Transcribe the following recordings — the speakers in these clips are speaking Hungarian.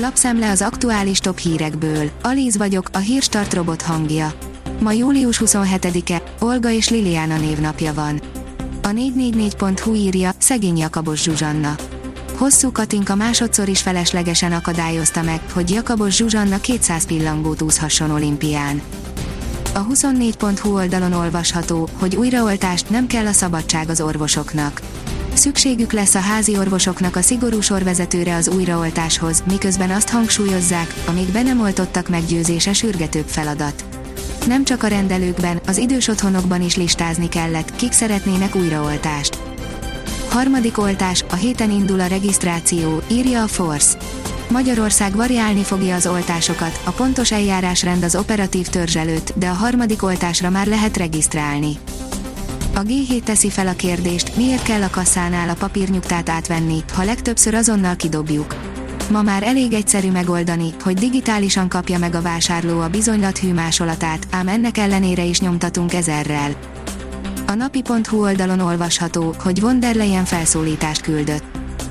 Lapszemle az aktuális top hírekből. Alíz vagyok, a hírstart robot hangja. Ma július 27-e, Olga és Liliana névnapja van. A 444.hu írja, szegény Jakabos Zsuzsanna. Hosszú Katinka másodszor is feleslegesen akadályozta meg, hogy Jakabos Zsuzsanna 200 pillangót úszhasson olimpián. A 24.hu oldalon olvasható, hogy újraoltást nem kell a szabadság az orvosoknak. Szükségük lesz a házi orvosoknak a szigorú sorvezetőre az újraoltáshoz, miközben azt hangsúlyozzák, amíg be nem oltottak meggyőzése sürgetőbb feladat. Nem csak a rendelőkben, az idős otthonokban is listázni kellett, kik szeretnének újraoltást. Harmadik oltás, a héten indul a regisztráció, írja a Force. Magyarország variálni fogja az oltásokat, a pontos eljárásrend az operatív törzs előtt, de a harmadik oltásra már lehet regisztrálni. A G7 teszi fel a kérdést, miért kell a kasszánál a papírnyugtát átvenni, ha legtöbbször azonnal kidobjuk. Ma már elég egyszerű megoldani, hogy digitálisan kapja meg a vásárló a bizonylat hűmásolatát, ám ennek ellenére is nyomtatunk ezerrel. A napi.hu oldalon olvasható, hogy von der Leyen felszólítást küldött.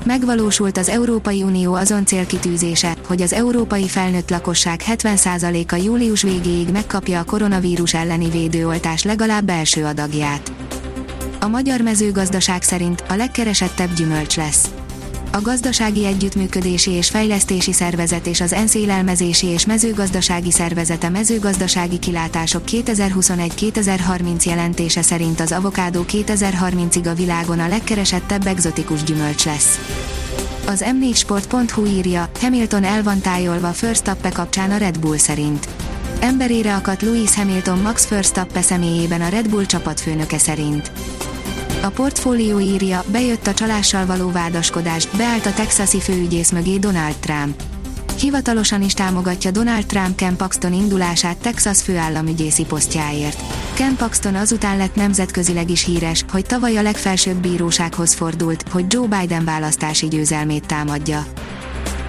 Megvalósult az Európai Unió azon célkitűzése, hogy az európai felnőtt lakosság 70%-a július végéig megkapja a koronavírus elleni védőoltás legalább első adagját. A magyar mezőgazdaság szerint a legkeresettebb gyümölcs lesz. A Gazdasági Együttműködési és Fejlesztési Szervezet és az ENSZ élelmezési és mezőgazdasági szervezete mezőgazdasági kilátások 2021-2030 jelentése szerint az avokádó 2030-ig a világon a legkeresettebb egzotikus gyümölcs lesz. Az m4sport.hu írja, Hamilton el van tájolva First kapcsán a Red Bull szerint. Emberére akadt Lewis Hamilton Max Verstappen személyében a Red Bull csapatfőnöke szerint. A portfólió írja, bejött a csalással való vádaskodás, beállt a texasi főügyész mögé Donald Trump. Hivatalosan is támogatja Donald Trump Ken Paxton indulását Texas főállamügyészi posztjáért. Ken Paxton azután lett nemzetközileg is híres, hogy tavaly a legfelsőbb bírósághoz fordult, hogy Joe Biden választási győzelmét támadja.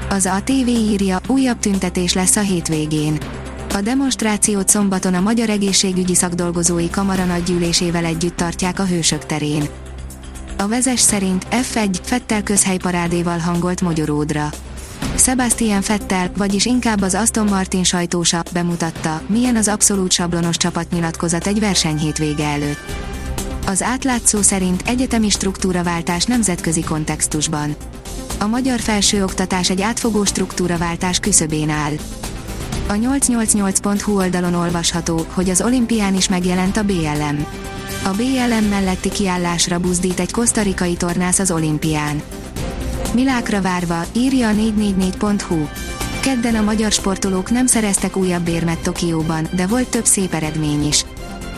Az ATV írja, újabb tüntetés lesz a hétvégén. A demonstrációt szombaton a Magyar Egészségügyi Szakdolgozói Kamara nagygyűlésével együtt tartják a Hősök terén. A vezes szerint F1 Fettel közhelyparádéval hangolt Mogyoródra. Sebastian Fettel, vagyis inkább az Aston Martin sajtósa, bemutatta, milyen az abszolút sablonos csapatnyilatkozat egy versenyhétvége előtt. Az átlátszó szerint egyetemi struktúraváltás nemzetközi kontextusban. A magyar felsőoktatás egy átfogó struktúraváltás küszöbén áll. A 888.hu oldalon olvasható, hogy az olimpián is megjelent a BLM. A BLM melletti kiállásra buzdít egy kosztarikai tornász az olimpián. Milákra várva, írja a 444.hu. Kedden a magyar sportolók nem szereztek újabb érmet Tokióban, de volt több szép eredmény is.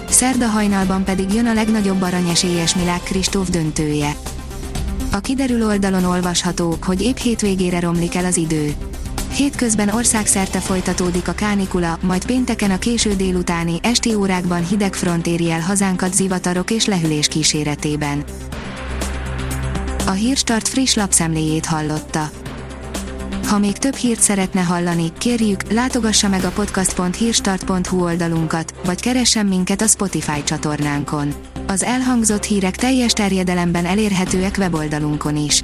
Szerda hajnalban pedig jön a legnagyobb aranyesélyes Milák Kristóf döntője. A kiderül oldalon olvasható, hogy épp hétvégére romlik el az idő. Hétközben országszerte folytatódik a kánikula, majd pénteken a késő délutáni, esti órákban hideg front éri el hazánkat zivatarok és lehűlés kíséretében. A Hírstart friss lapszemléjét hallotta. Ha még több hírt szeretne hallani, kérjük, látogassa meg a podcast.hírstart.hu oldalunkat, vagy keressen minket a Spotify csatornánkon. Az elhangzott hírek teljes terjedelemben elérhetőek weboldalunkon is.